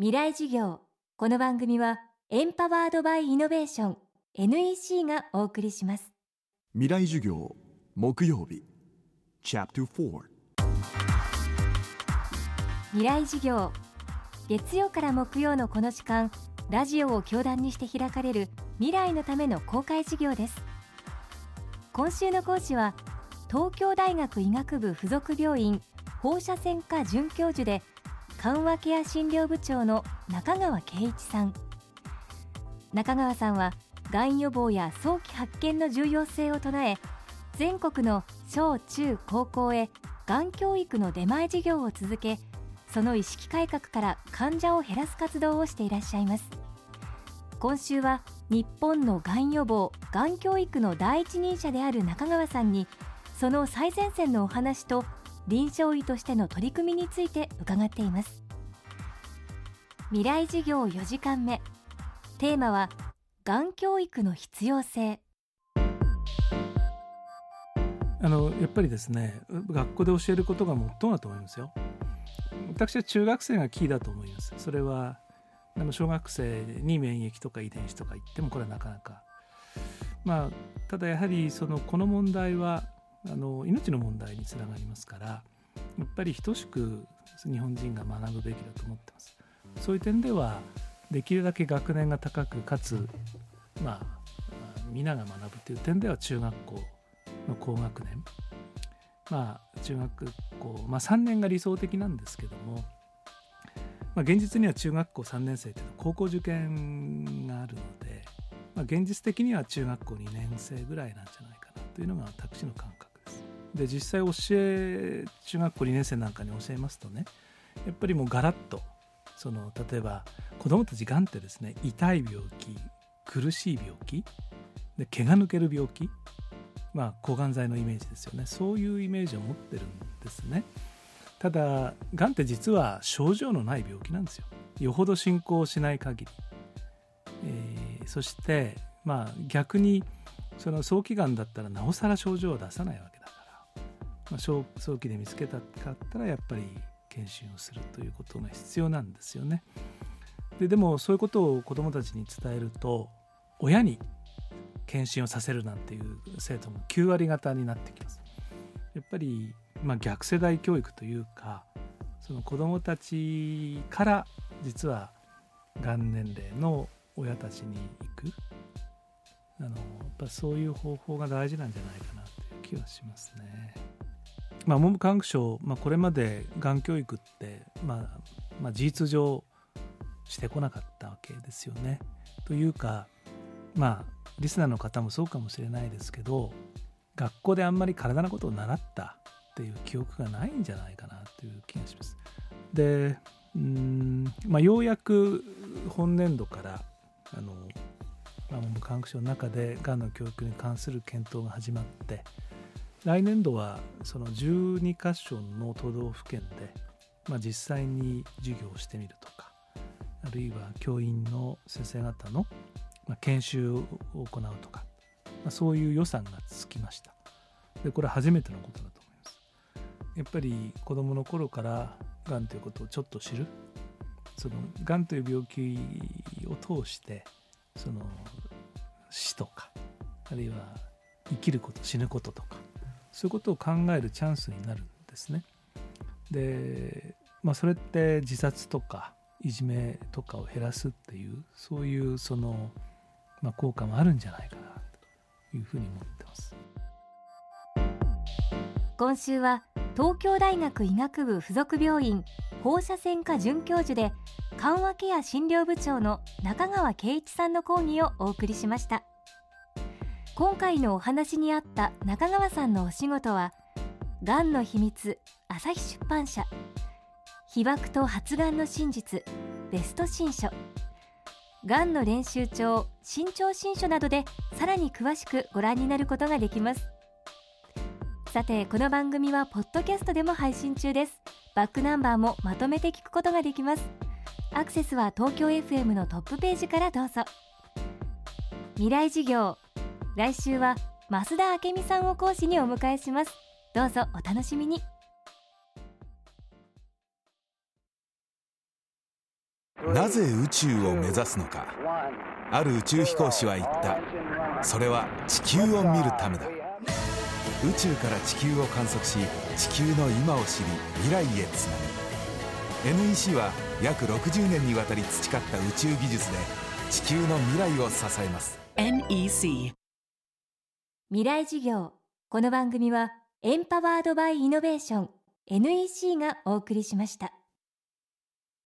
未来授業。この番組はエンパワードバイイノベーション NEC がお送りします。未来授業木曜日。Chapter 4未来授業。月曜から木曜のこの時間ラジオを教壇にして開かれる未来のための公開授業です。今週の講師は東京大学医学部附属病院放射線科准教授で緩和ケア診療部長の中川圭一さん。中川さんはがん予防や早期発見の重要性を唱え全国の小中高校へがん教育の出前授業を続けその意識改革から患者を減らす活動をしていらっしゃいます。今週は日本のがん予防がん教育の第一人者である中川さんにその最前線のお話と臨床医としての取り組みについて伺っています。未来授業4時間目。テーマはがん教育の必要性。あのやっぱりですね学校で教えることが最もだと思いますよ。私は中学生がキーだと思います。それはあの小学生に免疫とか遺伝子とか言ってもこれはなかなか。まあただやはりそのこの問題はあの命の問題につながりますからやっぱり等しく日本人が学ぶべきだと思ってます。そういう点ではできるだけ学年が高くかつまあ皆が学ぶという点では中学校の高学年。まあ中学校、まあ、3年が理想的なんですけども、まあ、現実には中学校3年生というのは高校受験があるので、まあ、現実的には中学校2年生ぐらいなんじゃないかなというのが私の感覚。で。実際教え中学校2年生なんかに教えますとねやっぱりもうガラッとその例えば子どもたちがんってですね痛い病気苦しい病気で毛が抜ける病気まあ抗がん剤のイメージですよね。そういうイメージを持ってるんですね。ただがんって実は症状のない病気なんですよ。よほど進行しない限り、えー、そしてまあ逆にその早期がんだったらなおさら症状を出さないわけ、まあ、早期で見つけたかったらやっぱり検診をするということが必要なんですよね。ででもそういうことを子どもたちに伝えると親に検診をさせるなんていう生徒も9割方になってきます。やっぱり、まあ、逆世代教育というかその子どもたちから実はがん年齢の親たちに行く。あのやっぱそういう方法が大事なんじゃないかなという気はしますね。まあ、文部科学省、まあ、これまでがん教育って、まあ、まあ事実上してこなかったわけですよね。というかまあリスナーの方もそうかもしれないですけど学校であんまり体のことを習ったっていう記憶がないんじゃないかなという気がします。でうん、まあ、ようやく本年度からあの、まあ、文部科学省の中でがんの教育に関する検討が始まって来年度はその12箇所の都道府県で、まあ、実際に授業をしてみるとかあるいは教員の先生方の、研修を行うとか、まあ、そういう予算がつきました。でこれは初めてのことだと思います。やっぱり子どもの頃からがんということをちょっと知る。そのがんという病気を通してその死とかあるいは生きること死ぬこととかそういうことを考えるチャンスになるんですね。で、まあ、それって自殺とかいじめとかを減らすっていうそういうそのまあ、効果もあるんじゃないかなというふうに思ってます。今週は東京大学医学部附属病院放射線科准教授で緩和ケア診療部長の中川圭一さんの講義をお送りしました。今回のお話にあった中川さんのお仕事はがんの秘密朝日出版社。被爆と発がんの真実ベスト新書。がんの練習帳新潮新書などでさらに詳しくご覧になることができます。さてこの番組はポッドキャストでも配信中です。バックナンバーもまとめて聞くことができます。アクセスは東京 FM のトップページからどうぞ。未来事業来週は増田明美さんを講師にお迎えします。どうぞお楽しみに。なぜ宇宙を目指すのか。ある宇宙飛行士は言った。それは地球を見るためだ。宇宙から地球を観測し地球の今を知り未来へつなぐ。NEC は約60年にわたり培った宇宙技術で地球の未来を支えます。NEC 未来事業。この番組はエンパワードバイイノベーション NEC がお送りしました。